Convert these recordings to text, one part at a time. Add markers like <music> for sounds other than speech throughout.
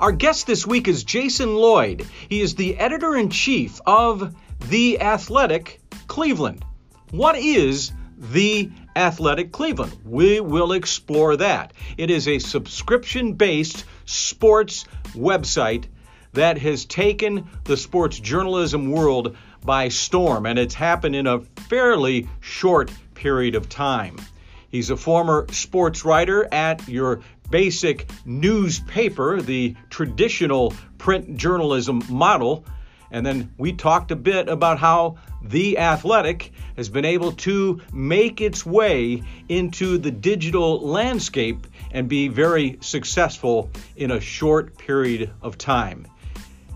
Our guest this week is Jason Lloyd. He is the editor in chief of The Athletic Cleveland. What is The Athletic Cleveland? We will explore that. It is a subscription based sports website that has taken the sports journalism world by storm, and it's happened in a fairly short period of time. He's a former sports writer at your basic newspaper, the traditional print journalism model. And then we talked a bit about how The Athletic has been able to make its way into the digital landscape and be very successful in a short period of time.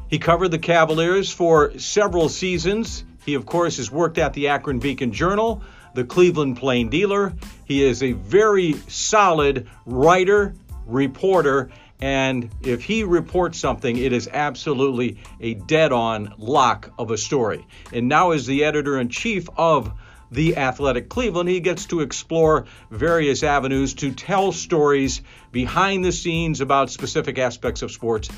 He covered the Cavaliers for several seasons. He, of course, has worked at the Akron Beacon Journal, the Cleveland Plain Dealer. He is a very solid writer, reporter, and if he reports something, it is absolutely a dead on lock of a story. And now, as the editor in chief of the Athletic Cleveland, he gets to explore various avenues to tell stories behind the scenes about specific aspects of sports.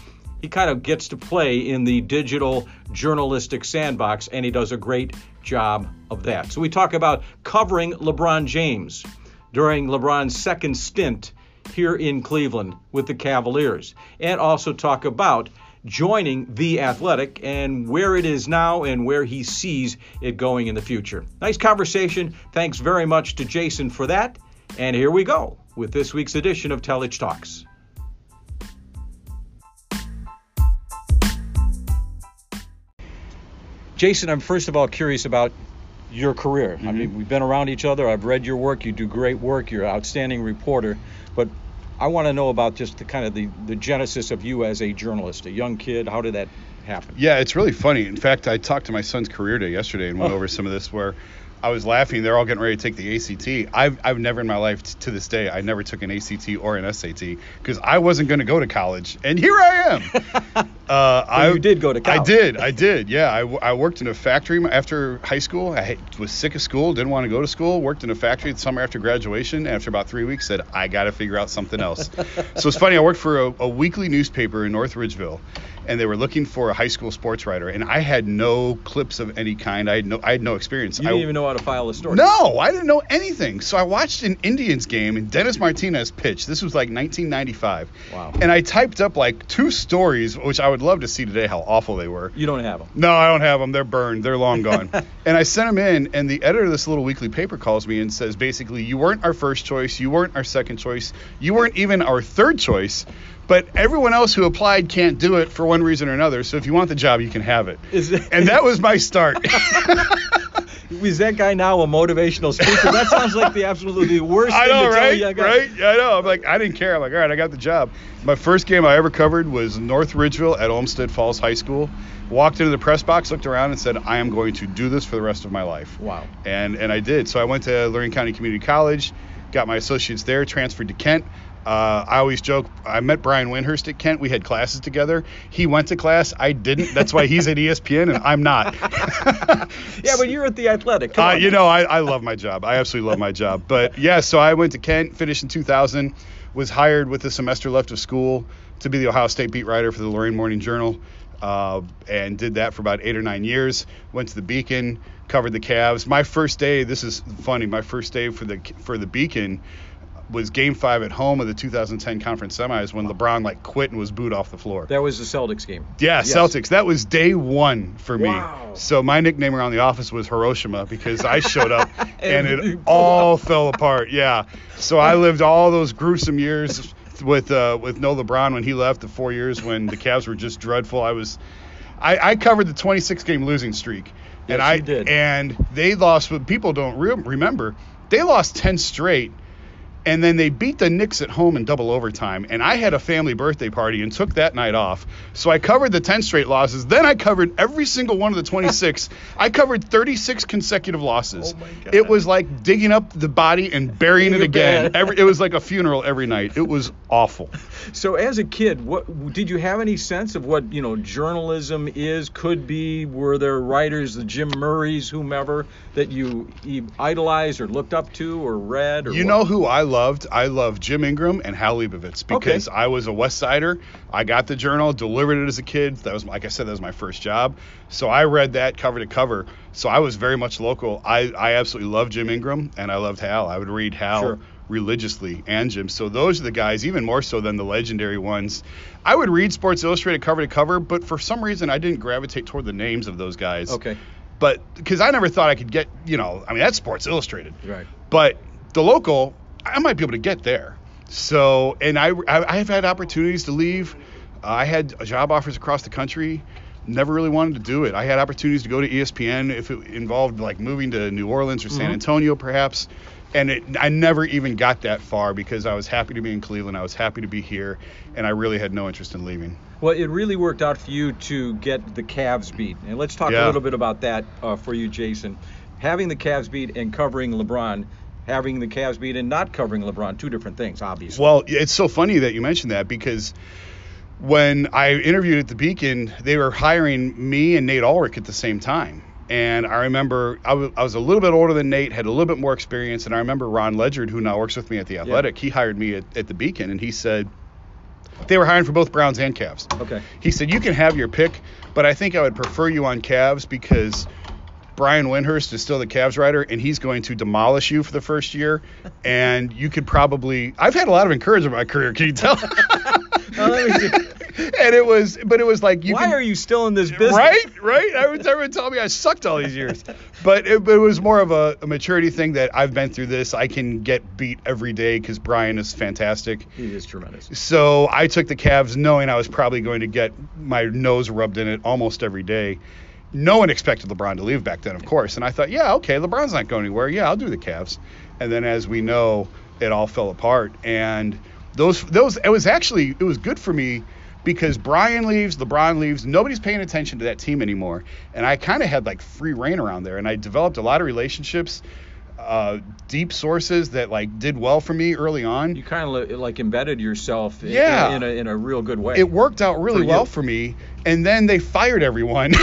He kind of gets to play in the digital journalistic sandbox, and he does a great job of that. So, we talk about covering LeBron James during LeBron's second stint here in Cleveland with the Cavaliers, and also talk about joining The Athletic and where it is now and where he sees it going in the future. Nice conversation. Thanks very much to Jason for that. And here we go with this week's edition of Telich Talks. Jason, I'm first of all curious about your career. Mm-hmm. I mean, we've been around each other. I've read your work. You do great work. You're an outstanding reporter. But I want to know about just the kind of the, the genesis of you as a journalist, a young kid. How did that happen? Yeah, it's really funny. In fact, I talked to my son's career day yesterday and went oh. over some of this where I was laughing. They're all getting ready to take the ACT. I've, I've never in my life t- to this day, I never took an ACT or an SAT because I wasn't going to go to college. And here I am. <laughs> uh, I, you did go to college. I did. I did. Yeah. I, I worked in a factory after high school. I was sick of school, didn't want to go to school. Worked in a factory the summer after graduation. After about three weeks, said, I got to figure out something else. <laughs> so it's funny. I worked for a, a weekly newspaper in North Ridgeville and they were looking for a high school sports writer, and I had no clips of any kind. I had no, I had no experience. You didn't I, even know how to file a story. No, I didn't know anything. So I watched an Indians game, and Dennis Martinez pitched. This was like 1995. Wow. And I typed up like two stories, which I would love to see today how awful they were. You don't have them. No, I don't have them. They're burned. They're long gone. <laughs> and I sent them in, and the editor of this little weekly paper calls me and says basically, you weren't our first choice, you weren't our second choice, you weren't even our third choice but everyone else who applied can't do it for one reason or another. So if you want the job, you can have it. it and that was my start. <laughs> <laughs> is that guy now a motivational speaker? That sounds like the absolutely worst <laughs> I know, thing to right? tell you. Right? Yeah, I know. I'm like, I didn't care. I'm like, all right, I got the job. My first game I ever covered was North Ridgeville at Olmsted Falls High School. Walked into the press box, looked around, and said, I am going to do this for the rest of my life. Wow. And and I did. So I went to Lorain County Community College, got my associates there, transferred to Kent. Uh, I always joke. I met Brian Windhorst at Kent. We had classes together. He went to class. I didn't. That's why he's at ESPN and I'm not. <laughs> yeah, but you're at the Athletic. Uh, you know, I, I love my job. I absolutely love my job. But yeah, so I went to Kent, finished in 2000, was hired with a semester left of school to be the Ohio State beat writer for the Lorain Morning Journal, uh, and did that for about eight or nine years. Went to the Beacon, covered the Cavs. My first day. This is funny. My first day for the for the Beacon was Game Five at home of the 2010 conference semis when LeBron like quit and was booed off the floor. That was the Celtics game. Yeah, yes. Celtics. That was day one for me. Wow. So my nickname around the office was Hiroshima because I showed up <laughs> and it all fell apart. Yeah. So I lived all those gruesome years with uh, with no LeBron when he left. The four years when the Cavs were just dreadful. I was. I, I covered the 26 game losing streak. Yes, and I did. and they lost. But people don't re- remember they lost 10 straight and then they beat the Knicks at home in double overtime. And I had a family birthday party and took that night off. So I covered the 10 straight losses. Then I covered every single one of the 26. <laughs> I covered 36 consecutive losses. Oh it was like digging up the body and burying it again. Every, it was like a funeral every night. It was awful. <laughs> So as a kid, what did you have any sense of what you know journalism is, could be? Were there writers, the Jim Murrays, whomever, that you idolized or looked up to or read? Or you what? know who I loved I loved Jim Ingraham and Hal Lebovitz because I was a West Sider. I got the journal, delivered it as a kid. That was like I said, that was my first job. So I read that cover to cover. So I was very much local. I, I absolutely loved Jim Ingraham and I loved Hal. I would read Hal Sure. religiously and Jim. So those are the guys, even more so than the legendary ones. I would read Sports Illustrated cover to cover, but for some reason I didn't gravitate toward the names of those guys. Okay. But because I never thought I could get, you know, I mean that's Sports Illustrated. Right. But the local, I might be able to get there. So, and I, I I've had opportunities to leave. I had job offers across the country. Never really wanted to do it. I had opportunities to go to ESPN if it involved like moving to New Orleans or San Antonio, perhaps. And it, I never even got that far because I was happy to be in Cleveland. I was happy to be here, and I really had no interest in leaving. Well, it really worked out for you to get the Cavs beat, and let's talk a little bit about that uh, for you, Jason. Having the Cavs beat and covering LeBron, having the Cavs beat and not covering LeBron, two different things, obviously. Well, it's so funny that you mentioned that because when I interviewed at the Beacon, they were hiring me and Nate Ulrich at the same time. And I remember I was a little bit older than Nate, had a little bit more experience. And I remember Ron Ledgerd, who now works with me at the Athletic, he hired me at, at the Beacon, and he said they were hiring for both Browns and Cavs. Okay. He said you can have your pick, but I think I would prefer you on Cavs because Brian Windhorst is still the Cavs writer, and he's going to demolish you for the first year. <laughs> And you could probably. I've had a lot of encouragement in my career. Can you tell? Now, <laughs> oh, let me see. <laughs> and it was, but it was like you. Why can, are you still in this business? Right, right. I everyone tell me I sucked all these years, but it, it was more of a, a maturity thing that I've been through this. I can get beat every day because Brian is fantastic. He is tremendous. So I took the Cavs knowing I was probably going to get my nose rubbed in it almost every day. No one expected LeBron to leave back then, of course. And I thought, yeah, okay, LeBron's not going anywhere. Yeah, I'll do the Cavs. And then as we know, it all fell apart. And those those it was actually it was good for me because Brian leaves, LeBron leaves, nobody's paying attention to that team anymore. And I kind of had like free reign around there and I developed a lot of relationships, uh, deep sources that like did well for me early on. You kind of like embedded yourself in, Yeah. in, a, in a real good way. it worked out really For well for me. And then they fired everyone. <laughs>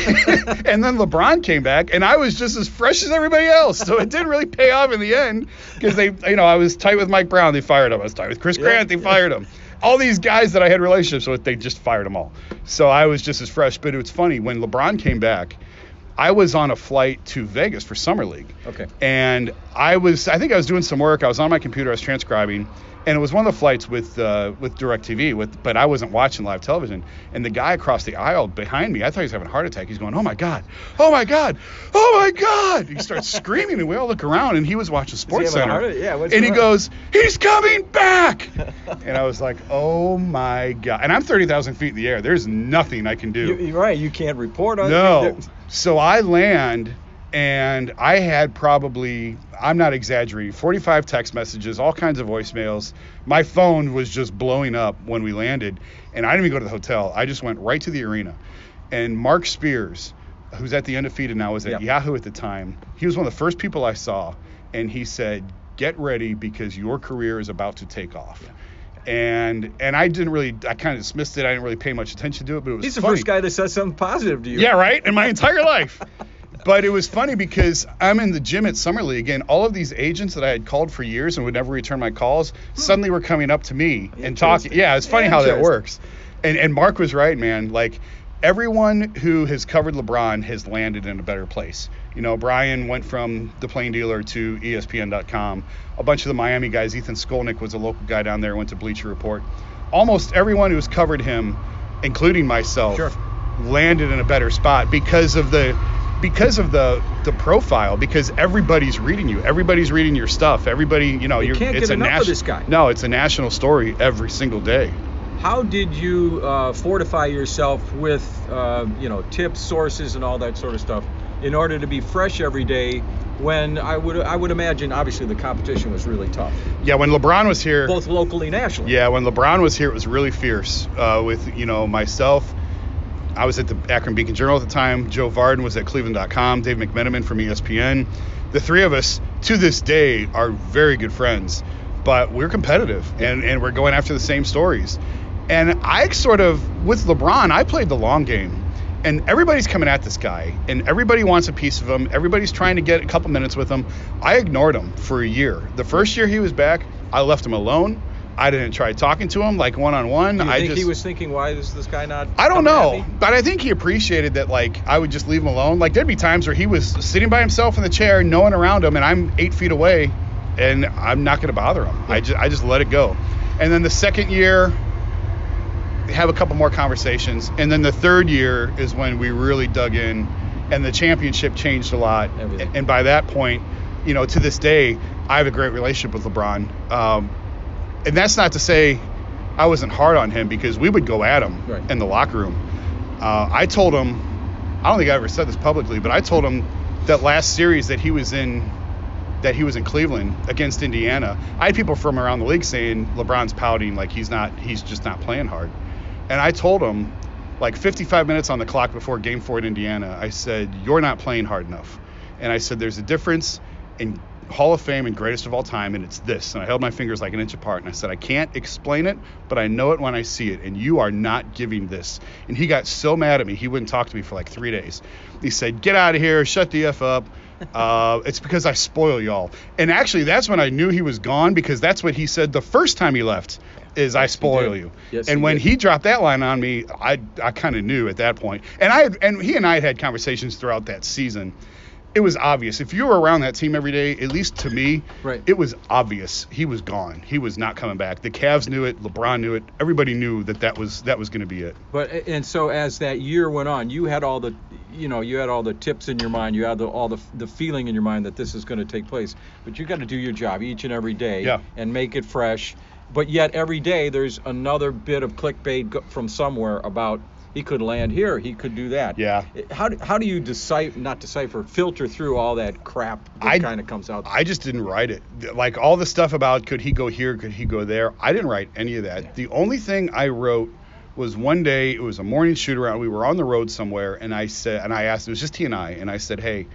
and then LeBron came back, and I was just as fresh as everybody else. So it didn't really pay off in the end because they, you know, I was tight with Mike Brown, they fired him. I was tight with Chris Yeah. Grant, they fired him. All these guys that I had relationships with, they just fired them all. So I was just as fresh. But it was funny when LeBron came back. I was on a flight to Vegas for summer league. Okay. And I was, I think I was doing some work. I was on my computer. I was transcribing, and it was one of the flights with uh, with Directv. With, but I wasn't watching live television. And the guy across the aisle behind me, I thought he was having a heart attack. He's going, "Oh my god, oh my god, oh my god!" He starts <laughs> screaming, and we all look around, and he was watching Sports Center. yeah, and he goes, "He's coming back!" <laughs> and I was like, "Oh my god!" And I'm 30,000 feet in the air. There's nothing I can do. You, you're right. You can't report on No. So I land and I had probably, I'm not exaggerating, 45 text messages, all kinds of voicemails. My phone was just blowing up when we landed. And I didn't even go to the hotel. I just went right to the arena. And Mark Spears, who's at the undefeated now, was at Yeah. Yahoo at the time. He was one of the first people I saw. And he said, Get ready because your career is about to take off. And and I didn't really I kind of dismissed it. I didn't really pay much attention to it, but it was He's the funny. first guy that said something positive to you. Yeah, right. In my entire life. <laughs> But it was funny because I'm in the gym at Summer League, and all of these agents that I had called for years and would never return my calls hmm. suddenly were coming up to me and talking. Yeah, it's funny how that works. And and Mark was right, man. Like everyone who has covered LeBron has landed in a better place. You know, Brian went from the Plain Dealer to ESPN.com. A bunch of the Miami guys, Ethan Skolnick was a local guy down there, went to Bleacher Report. Almost everyone who's covered him, including myself, Sure. landed in a better spot because of the because of the the profile because everybody's reading you everybody's reading your stuff everybody you know You can't it's get a enough of this guy. no it's a national story every single day How did you uh, fortify yourself with, uh, you know, tips, sources, and all that sort of stuff in order to be fresh every day? When I would, I would imagine, obviously, the competition was really tough, yeah when lebron was here both locally, and nationally. yeah when lebron was here it was really fierce uh, with you know myself I was at the Akron Beacon Journal at the time. Joe Vardon was at Cleveland.com. Dave McMenamin from ESPN. The three of us, to this day, are very good friends, but we're competitive and, and we're going after the same stories. And I sort of, with LeBron, I played the long game. And everybody's coming at this guy, and everybody wants a piece of him. Everybody's trying to get a couple minutes with him. I ignored him for a year. The first year he was back, I left him alone. I didn't try talking to him like one on one. I think just he was thinking, why is this guy not? I don't know, but I think he appreciated that like I would just leave him alone. Like there'd be times where he was sitting by himself in the chair, no one around him, and I'm eight feet away, and I'm not gonna bother him. I just I just let it go. And then the second year, have a couple more conversations, and then the third year is when we really dug in, and the championship changed a lot. Everything. And by that point, you know, to this day, I have a great relationship with LeBron. Um, and that's not to say I wasn't hard on him because we would go at him Right. in the locker room. Uh, I told him, I don't think I ever said this publicly, but I told him that last series that he was in, that he was in Cleveland against Indiana. I had people from around the league saying LeBron's pouting, like he's not, he's just not playing hard. And I told him, like 55 minutes on the clock before Game Four in Indiana, I said, "You're not playing hard enough." And I said, "There's a difference in Hall of Fame and greatest of all time, and it's this." And I held my fingers like an inch apart, and I said, "I can't explain it, but I know it when I see it, and you are not giving this." And he got so mad at me, he wouldn't talk to me for like three days. He said, "Get out of here, shut the f up." <laughs> Uh, it's because I spoil y'all. And actually, that's when I knew he was gone because that's what he said the first time he left. Is I spoil you. Yes, and he when did. he dropped that line on me, I I kind of knew at that point. And I had, and he and I had had conversations throughout that season. It was obvious if you were around that team every day, at least to me, Right. it was obvious he was gone. He was not coming back. The Cavs knew it. LeBron knew it. Everybody knew that that was that was going to be it. But and so as that year went on, you had all the, you know, you had all the tips in your mind. You had the, all the the feeling in your mind that this is going to take place. But you got to do your job each and every day Yeah. and make it fresh. But yet every day there's another bit of clickbait from somewhere about he could land here, he could do that. Yeah. How do, how do you decipher, not decipher, filter through all that crap that kind of comes out? I just didn't write it. Like all the stuff about could he go here, could he go there, I didn't write any of that. The only thing I wrote was one day it was a morning shoot around. We were on the road somewhere, and I said, and I asked, it was just he and I, and I said, hey,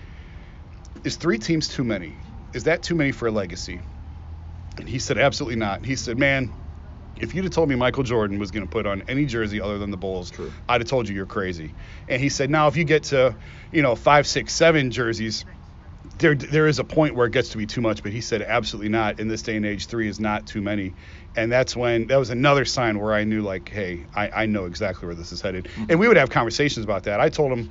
is three teams too many? Is that too many for a legacy? And he said, absolutely not. He said, man, if you'd have told me Michael Jordan was going to put on any jersey other than the Bulls, True. I'd have told you you're crazy. And he said, now if you get to, you know, five, six, seven jerseys, there there is a point where it gets to be too much, but he said absolutely not. In this day and age, three is not too many. And that's when that was another sign where I knew like, hey, I, I know exactly where this is headed. Mm-hmm. And we would have conversations about that. I told him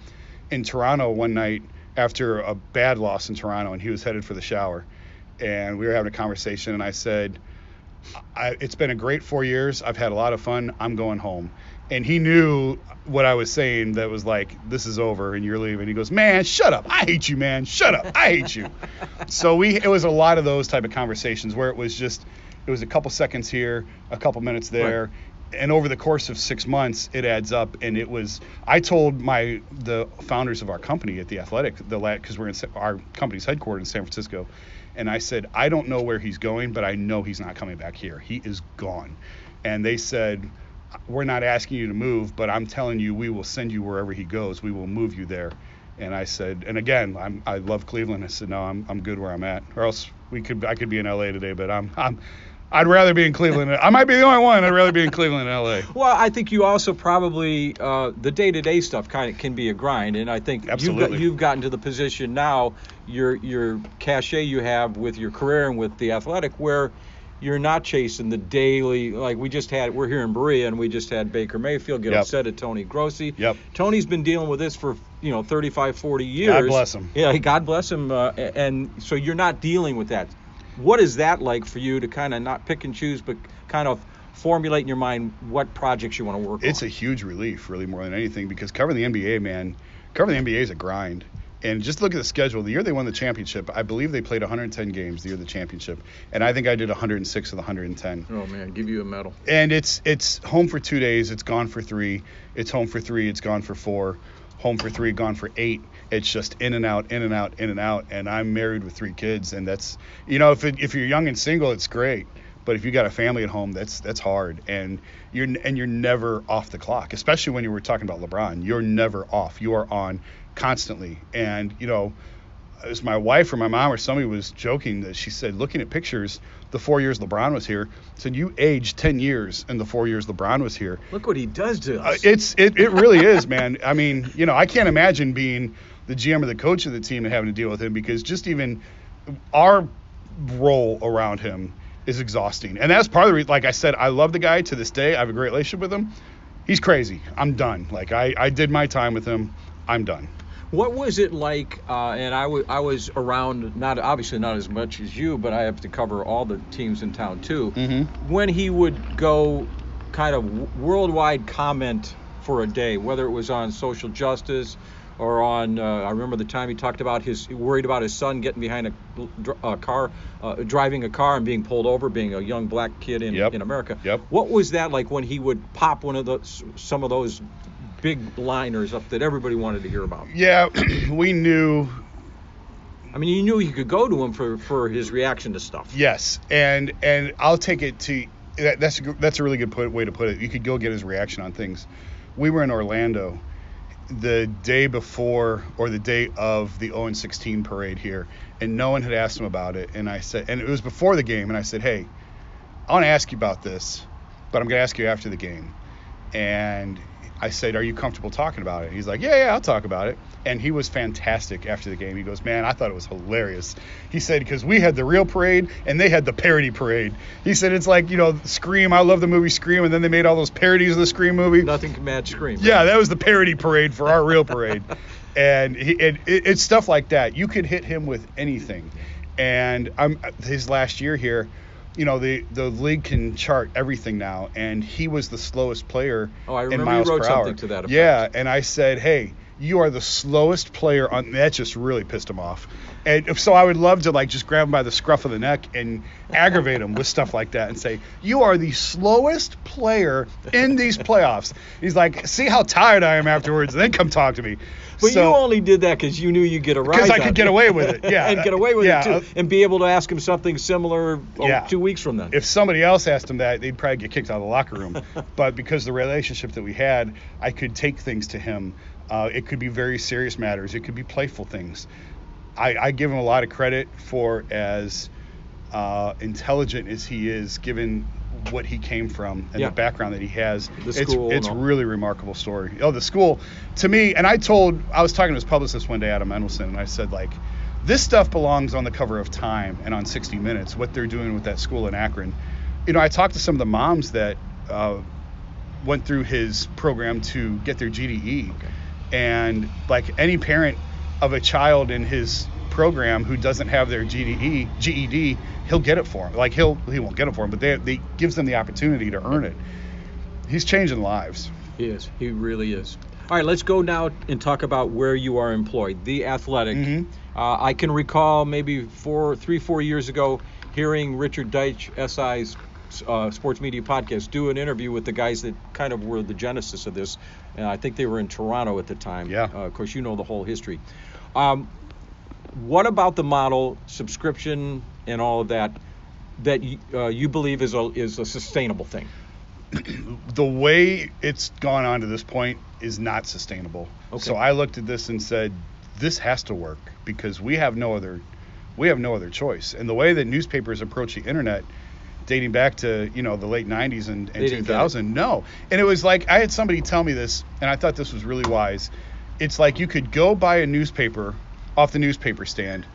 in Toronto one night after a bad loss in Toronto, and he was headed for the shower, and we were having a conversation, and I said, I, it's been a great four years. I've had a lot of fun. I'm going home. And he knew what I was saying that was like, this is over and you're leaving. He goes, man, shut up. I hate you, man. Shut up. I hate you. <laughs> so we, it was a lot of those type of conversations where it was just, it was a couple seconds here, a couple minutes there. And over the course of six months, it adds up. And it was, I told my, the founders of our company at the Athletic, the LAT, because we're in our company's headquarters in San Francisco. And I said, I don't know where he's going, but I know he's not coming back here. He is gone. And they said, We're not asking you to move, but I'm telling you, we will send you wherever he goes. We will move you there. And I said, and again, I'm, I love Cleveland. I said, no, I'm, I'm good where I'm at. Or else we could, I could be in LA today, but I'm, I'm, I'd rather be in Cleveland. I might be the only one. I'd rather be in Cleveland than LA. Well, I think you also probably uh, the day-to-day stuff kind of can be a grind, and I think you've, got, you've gotten to the position now, your your cachet you have with your career and with the athletic, where you're not chasing the daily. Like we just had, we're here in Berea, and we just had Baker Mayfield get Yep. upset at Tony Grossi. Yep. Tony's been dealing with this for you know 35, 40 years. God bless him. Yeah, God bless him. Uh, and so you're not dealing with that. What is that like for you to kind of not pick and choose, but kind of formulate in your mind what projects you want to work It's on? It's a huge relief, really, more than anything, because covering the NBA, man, covering the NBA is a grind. And just look at the schedule. The year they won the championship, I believe they played 110 games the year of the championship, and I think I did 106 of the 110. Oh man, give you a medal. And it's it's home for two days, it's gone for three. It's home for three, it's gone for four. Home for three, gone for eight. It's just in and out, in and out, in and out. And I'm married with three kids, and that's you know if it, if you're young and single, it's great. But if you got a family at home, that's that's hard, and you're and you're never off the clock. Especially when you were talking about LeBron, you're never off. You are on constantly, and you know it was my wife or my mom or somebody was joking that she said, looking at pictures, the four years LeBron was here, said you aged 10 years in the four years LeBron was here. Look what he does to Uh, it's it, it really is, man. I mean, you know, I can't imagine being the GM or the coach of the team and having to deal with him because just even our role around him is exhausting. And that's part of the reason, like I said, I love the guy to this day. I have a great relationship with him. He's crazy. I'm done. Like I, I did my time with him. I'm done. What was it like? Uh, and I, w- I was around, not obviously not as much as you, but I have to cover all the teams in town too. Mm-hmm. When he would go kind of worldwide comment for a day, whether it was on social justice or on, uh, I remember the time he talked about his, worried about his son getting behind a, a car, uh, driving a car and being pulled over, being a young black kid in, Yep. in America. Yep. What was that like when he would pop one of those, some of those big liners up that everybody wanted to hear about? Yeah, <clears throat> we knew I mean, you knew you could go to him for, for his reaction to stuff. Yes, and and I'll take it to that, that's a, that's a really good put, way to put it. You could go get his reaction on things. We were in Orlando the day before or the day of the 0 16 parade here, and no one had asked him about it. And I said, and it was before the game, and I said, hey, I want to ask you about this, but I'm going to ask you after the game. And I said, Are you comfortable talking about it? He's like, Yeah, yeah, I'll talk about it. And he was fantastic after the game. He goes, Man, I thought it was hilarious. He said, Because we had the real parade and they had the parody parade. He said, It's like, you know, Scream. I love the movie Scream. And then they made all those parodies of the Scream movie. Nothing can match Scream. Yeah, that was the parody parade for our real parade. <laughs> and he, it, it, it's stuff like that. You could hit him with anything. And I'm his last year here, you know, the the league can chart everything now, and he was the slowest player Oh, I in remember you wrote per something hour. to that effect. Yeah, and I said, hey. You are the slowest player on. That just really pissed him off, and so I would love to like just grab him by the scruff of the neck and aggravate him with stuff like that and say, "You are the slowest player in these playoffs." He's like, "See how tired I am afterwards, then come talk to me." But So- you only did that because you knew you'd get a rise. because I could <laughs> get away with it. Yeah, and get away with yeah, it too, and be able to ask him something similar oh, Yeah. two weeks from then. If somebody else asked him that, they'd probably get kicked out of the locker room. <laughs> but because the relationship that we had, I could take things to him. Uh, it could be very serious matters. It could be playful things. I, I give him a lot of credit for as uh, intelligent as he is, given what he came from and Yeah. the background that he has. The it's school—it's really remarkable story. Oh, the school, to me, and I told I was talking to his publicist one day, Adam Mendelsohn, and I said like, this stuff belongs on the cover of Time and on 60 Minutes. What they're doing with that school in Akron. You know, I talked to some of the moms that uh, went through his program to get their GDE, Okay. And like any parent of a child in his program who doesn't have their GDE GED, he'll get it for him. Like he'll he won't get it for him, but they, they gives them the opportunity to earn it. He's changing lives. He is. He really is. All right, let's go now and talk about where you are employed. The Athletic. Mhm. Uh, I can recall maybe four, three, four years ago, hearing Richard Deitsch, SI's uh, sports media podcast, do an interview with the guys that kind of were the genesis of this. And I think they were in Toronto at the time. Yeah. Uh, of course, you know the whole history. Um, what about the model, subscription, and all of that, that you, uh, you believe is a is a sustainable thing? the way it's gone on to this point is not sustainable. Okay. So I looked at this and said, this has to work because we have no other we have no other choice. And the way that newspapers approach the internet dating back to, you know, the late 90s and, and 2000, no. And it was like I had somebody tell me this and I thought this was really wise. It's like you could go buy a newspaper off the newspaper stand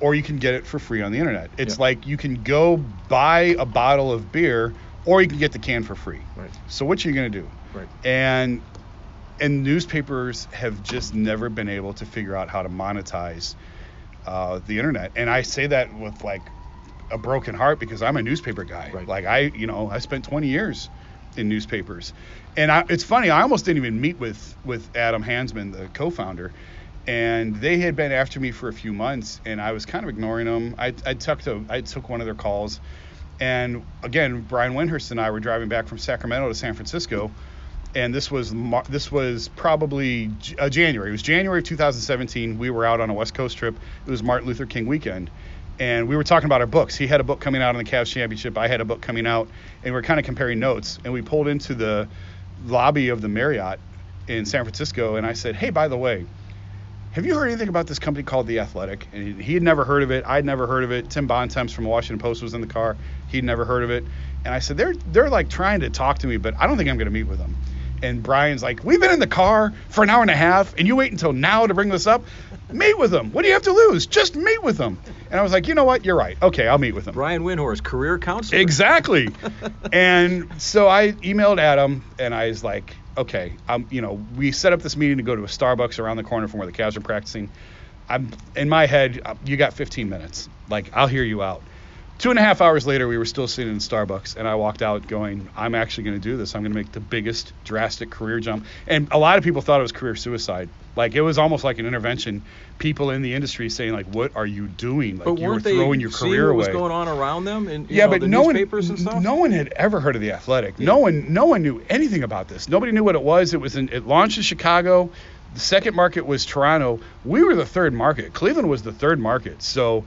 or you can get it for free on the internet. It's Yeah. like you can go buy a bottle of beer or you can get the can for free. Right. So what are you going to do? Right. And and newspapers have just never been able to figure out how to monetize uh, the internet. And I say that with like a broken heart because I'm a newspaper guy. Right. Like I, you know, I spent 20 years in newspapers. And I, it's funny, I almost didn't even meet with with Adam Hansmann, the co-founder. And they had been after me for a few months, and I was kind of ignoring them. I, I took to, I took one of their calls, and again, Brian Windhorst and I were driving back from Sacramento to San Francisco, and this was this was probably J- uh, January. It was January of 2017. We were out on a West Coast trip. It was Martin Luther King weekend, and we were talking about our books. He had a book coming out on the Cavs championship. I had a book coming out, and we are kind of comparing notes. And we pulled into the lobby of the Marriott in San Francisco, and I said, "Hey, by the way." Have you heard anything about this company called The Athletic? And he- had never heard of it. I'd never heard of it. Tim Bontemps from the Washington Post was in the car. He'd never heard of it. And I said, they're they're like trying to talk to me, but I don't think I'm going to meet with them. And Brian's like, we've been in the car for an hour and a half, and you wait until now to bring this up. Meet with them. What do you have to lose? Just meet with them. And I was like, you know what? You're right. Okay, I'll meet with them. Brian Windhorst, career counselor. Exactly. <laughs> and so I emailed Adam, and I was like, okay, um, you know, we set up this meeting to go to a Starbucks around the corner from where the Cavs are practicing. I'm in my head, uh, you got 15 minutes. Like, I'll hear you out. Two and a half hours later, we were still sitting in Starbucks, and I walked out going, I'm actually going to do this. I'm going to make the biggest drastic career jump. And a lot of people thought it was career suicide. Like, it was almost like an intervention. People in the industry saying, like, what are you doing? Like, but you were throwing your career what away. was going on around them in Yeah, know, but the no one, and no one had ever heard of the Athletic. No one, no one knew anything about this. Nobody knew what it was. It was in, it launched in Chicago. The second market was Toronto. We were the third market. Cleveland was the third market. So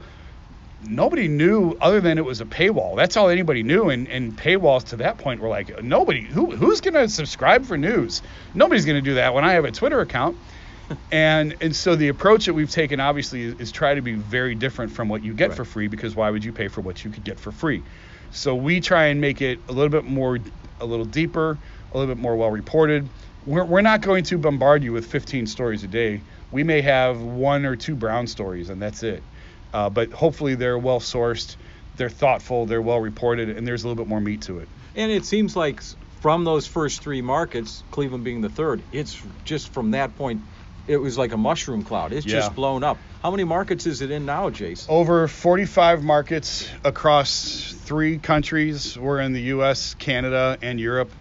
nobody knew other than it was a paywall. That's all anybody knew. And, and paywalls to that point were like nobody who who's gonna subscribe for news? Nobody's gonna do that when I have a Twitter account. <laughs> and and so the approach that we've taken obviously is, is try to be very different from what you get Right. for free because why would you pay for what you could get for free? So we try and make it a little bit more, a little deeper, a little bit more well reported. We're, we're not going to bombard you with 15 stories a day. We may have one or two Brown stories, and that's it. Uh, but hopefully they're well sourced, they're thoughtful, they're well reported, and there's a little bit more meat to it. And it seems like from those first three markets, Cleveland being the third, it's just from that point, it was like a mushroom cloud. It's Yeah. just blown up. How many markets is it in now, Jace? Over 45 markets across three countries. We're in the U.S., Canada, and Europe.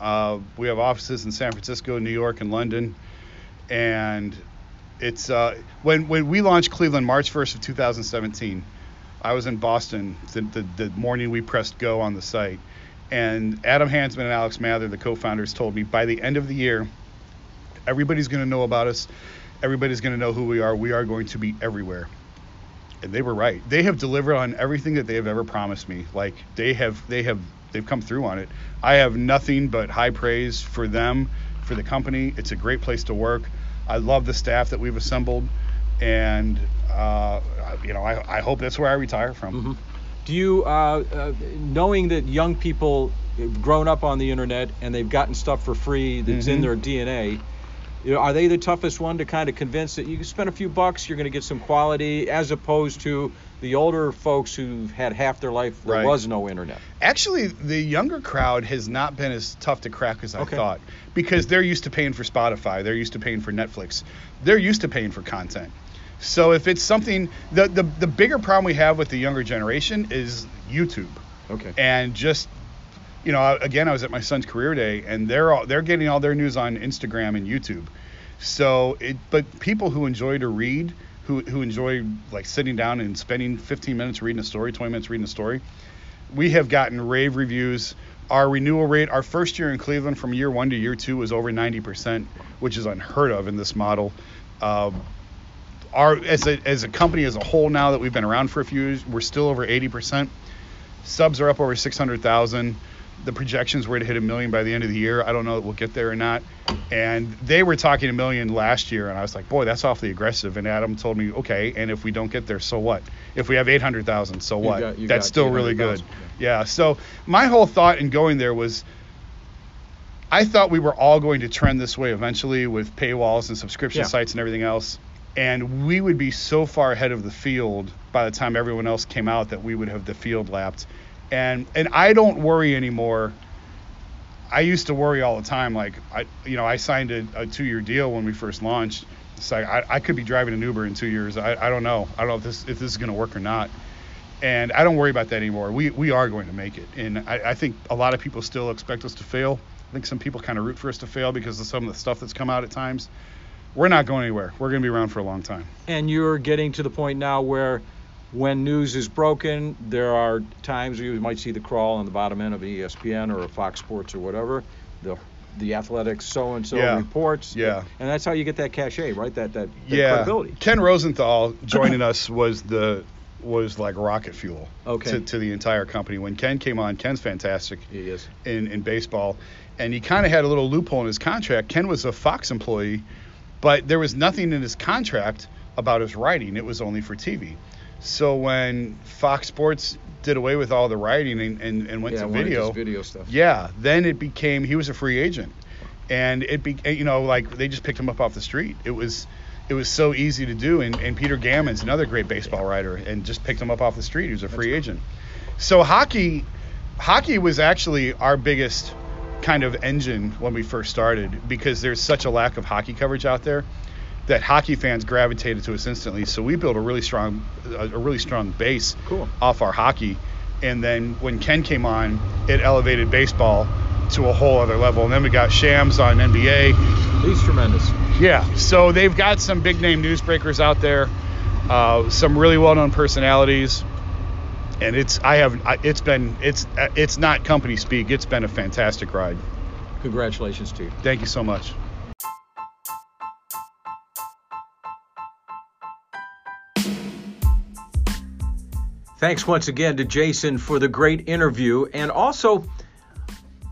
Uh, we have offices in San Francisco, New York, and London. And it's uh, when when we launched Cleveland March 1st of 2017. I was in Boston the, the, the morning we pressed go on the site, and Adam Hansmann and Alex Mather, the co-founders, told me by the end of the year, everybody's going to know about us. Everybody's going to know who we are. We are going to be everywhere and they were right. They have delivered on everything that they have ever promised me. Like they have, they have, they've come through on it. I have nothing but high praise for them, for the company. It's a great place to work. I love the staff that we've assembled, and uh, you know, I, I hope that's where I retire from. Mhm. Do you, uh, uh, knowing that young people have grown up on the internet and they've gotten stuff for free that's in Mhm. their DNA, you know, are they the toughest one to kind of convince that you can spend a few bucks, you're going to get some quality, as opposed to the older folks who've had half their life there Right. was no internet? Actually, the younger crowd has not been as tough to crack as I Okay. thought because they're used to paying for Spotify, they're used to paying for Netflix, they're used to paying for content. So if it's something, the the, the bigger problem we have with the younger generation is YouTube Okay. and just you know again I was at my son's career day and they're all they're getting all their news on Instagram and YouTube. So it but people who enjoy to read who who enjoy like sitting down and spending 15 minutes reading a story, 20 minutes reading a story, we have gotten rave reviews. Our renewal rate, our first year in Cleveland from year one to year two was over 90%, which is unheard of in this model. Um, our as a as a company as a whole now that we've been around for a few years, we're still over 80%. Subs are up over 600,000. The projections were to hit a million by the end of the year. I don't know that we'll get there or not. And they were talking a million last year, and I was like, boy, that's awfully aggressive. And Adam told me, okay, and if we don't get there, so what? If we have 800,000, so You what? got- you that's still really good. 800,000, Yeah. So my whole thought in going there was, I thought we were all going to trend this way eventually with paywalls and subscription Yeah. sites and everything else. And we would be so far ahead of the field by the time everyone else came out that we would have the field lapped. And and I don't worry anymore. I used to worry all the time. Like I, you know, I signed a, a two-year deal when we first launched. It's like I, I could be driving an Uber in two years. I, I don't know. I don't know if this if this is going to work or not. And I don't worry about that anymore. We we are going to make it. And I, I think a lot of people still expect us to fail. I think some people kind of root for us to fail because of some of the stuff that's come out at times. We're not going anywhere. We're going to be around for a long time. And you're getting to the point now where when news is broken, there are times where you might see the crawl on the bottom end of ESPN or a Fox Sports or whatever. The the athletics so and so reports. Yeah. And that's how you get that cachet, right? That that, that yeah. credibility. Ken Rosenthal joining us was the was like rocket fuel Okay. to, to the entire company. When Ken came on, Ken's fantastic He is. in, in baseball, and he kind of had a little loophole in his contract. Ken was a Fox employee, but there was nothing in his contract about his writing. It was only for TV. So when Fox Sports did away with all the writing and, and, and went yeah, to video, video stuff. yeah, then it became he was a free agent, and it be you know like they just picked him up off the street. It was it was so easy to do, and, and Peter Gammons, another great baseball writer, and just picked him up off the street. He was a free agent. So hockey hockey was actually our biggest kind of engine when we first started because there's such a lack of hockey coverage out there that hockey fans gravitated to us instantly. So we built a really strong, a really strong base Cool. off our hockey. And then when Ken came on, it elevated baseball to a whole other level. And then we got Shams on NBA. He's tremendous. Yeah. So they've got some big name newsbreakers out there, uh, some really well known personalities. And it's I have it's been it's it's not company speak. It's been a fantastic ride. Congratulations to you. Thank you so much. Thanks once again to Jason for the great interview and also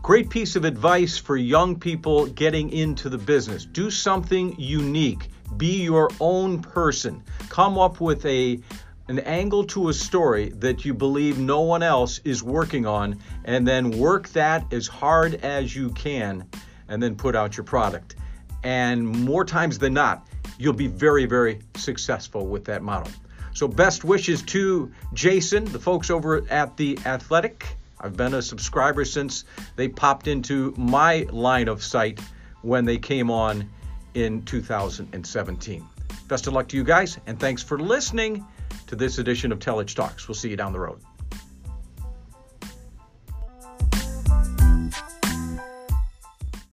great piece of advice for young people getting into the business. Do something unique. Be your own person. Come up with a an angle to a story that you believe no one else is working on and then work that as hard as you can and then put out your product. And more times than not, you'll be very very successful with that model. So, best wishes to Jason, the folks over at The Athletic. I've been a subscriber since they popped into my line of sight when they came on in 2017. Best of luck to you guys, and thanks for listening to this edition of Telich Talks. We'll see you down the road.